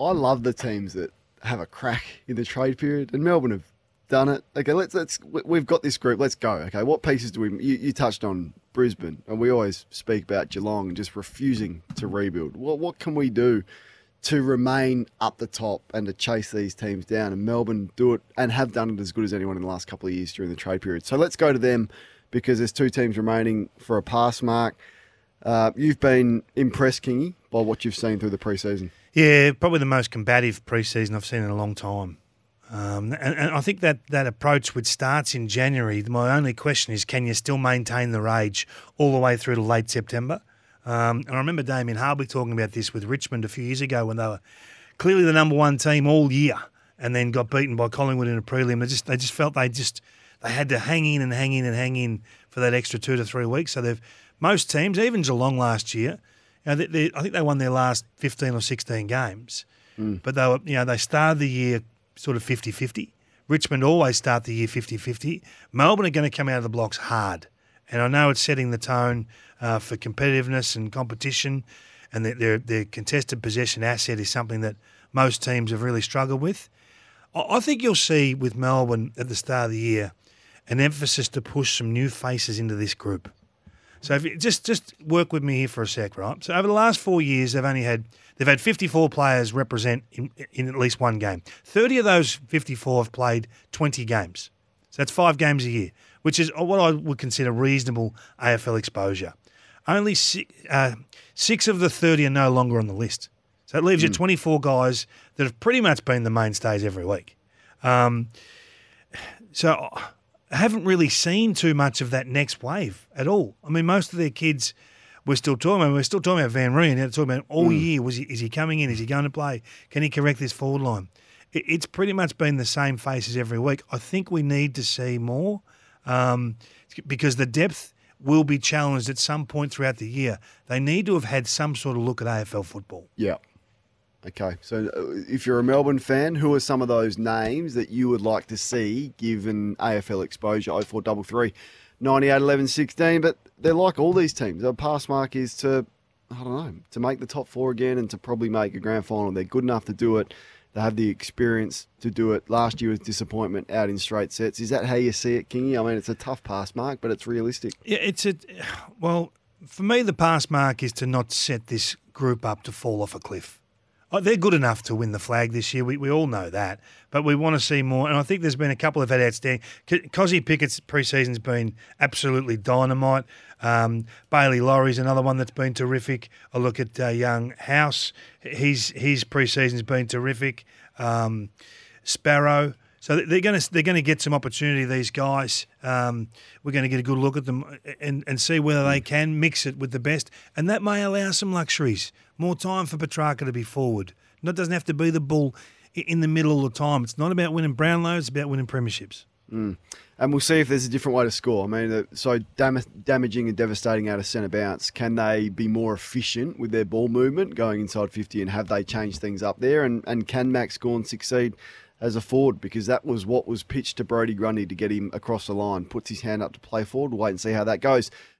I love the teams that have a crack in the trade period, and Melbourne have done it. Okay, let's let's we- we've got this group. Let's go. Okay, what pieces do we? You, you touched on Brisbane, and we always speak about Geelong just refusing to rebuild. What what can we do to remain up the top and to chase these teams down? And Melbourne do it and have done it as good as anyone in the last couple of years during the trade period. So let's go to them because there's two teams remaining for a pass mark. Uh, you've been impressed, Kingy, by what you've seen through the preseason. Yeah, probably the most combative preseason I've seen in a long time. Um, and, and I think that that approach, which starts in January, my only question is can you still maintain the rage all the way through to late September? Um, and I remember Damien Harvey talking about this with Richmond a few years ago when they were clearly the number one team all year and then got beaten by Collingwood in a prelim. They just they just felt they just they had to hang in and hang in and hang in for that extra two to three weeks. So they've most teams, even Geelong last year, you know, they, they, I think they won their last fifteen or sixteen games, but they were you know they started the year sort of 50-50. Richmond always start the year 50-50. Melbourne are going to come out of the blocks hard. And I know it's setting the tone uh, for competitiveness and competition, and their, their, their contested possession asset is something that most teams have really struggled with. I think you'll see with Melbourne at the start of the year an emphasis to push some new faces into this group. So if you, just just work with me here for a sec, right? So over the last four years, they've only had they've had 54 players represent in, in at least one game. 30 of those 54 have played 20 games. So that's five games a year, which is what I would consider reasonable AFL exposure. Only six, uh, six of the 30 are no longer on the list. So it leaves you 24 guys that have pretty much been the mainstays every week. Um, so haven't really seen too much of that next wave at all. I mean, most of their kids we're still talking about. We're still talking about Van Rooyen. They're talking about all year. Was he, is he coming in? Is he going to play? Can he correct this forward line? It, it's pretty much been the same faces every week. I think we need to see more um, because the depth will be challenged at some point throughout the year. They need to have had some sort of look at AFL football. Yeah. Okay. So uh, if you're a Melbourne fan, who are some of those names that you would like to see given AFL exposure 0433 98 11 16? But they're like all these teams. Their pass mark is to, I don't know, to make the top four again and to probably make a grand final. They're good enough to do it. They have the experience to do it. Last year was disappointment out in straight sets. Is that how you see it, Kingy? I mean, it's a tough pass mark, but it's realistic. Yeah, it's a well for me. The pass mark is to not set this group up to fall off a cliff. Oh, they're good enough to win the flag this year. We, we all know that, but we want to see more. And I think there's been a couple of had outstanding. Kozzy Pickett's preseason's been absolutely dynamite. Um, Bailey Laurie's another one that's been terrific. I look at uh, young Howes. His his preseason's been terrific. Um, Sparrow. So they're going to they're going to get some opportunity. These guys, um, we're going to get a good look at them and, and see whether they can mix it with the best, and that may allow some luxuries, more time for Petracca to be forward. And it doesn't have to be the bull in the middle all the time. It's not about winning Brownlow; it's about winning premierships. And we'll see if there's a different way to score. I mean, so dam- damaging and devastating out of centre bounce. Can they be more efficient with their ball movement going inside 50 and have they changed things up there? And, and can Max Gawn succeed as a forward? Because that was what was pitched to Brodie Grundy to get him across the line. Puts his hand up to play forward. Wait and see how that goes.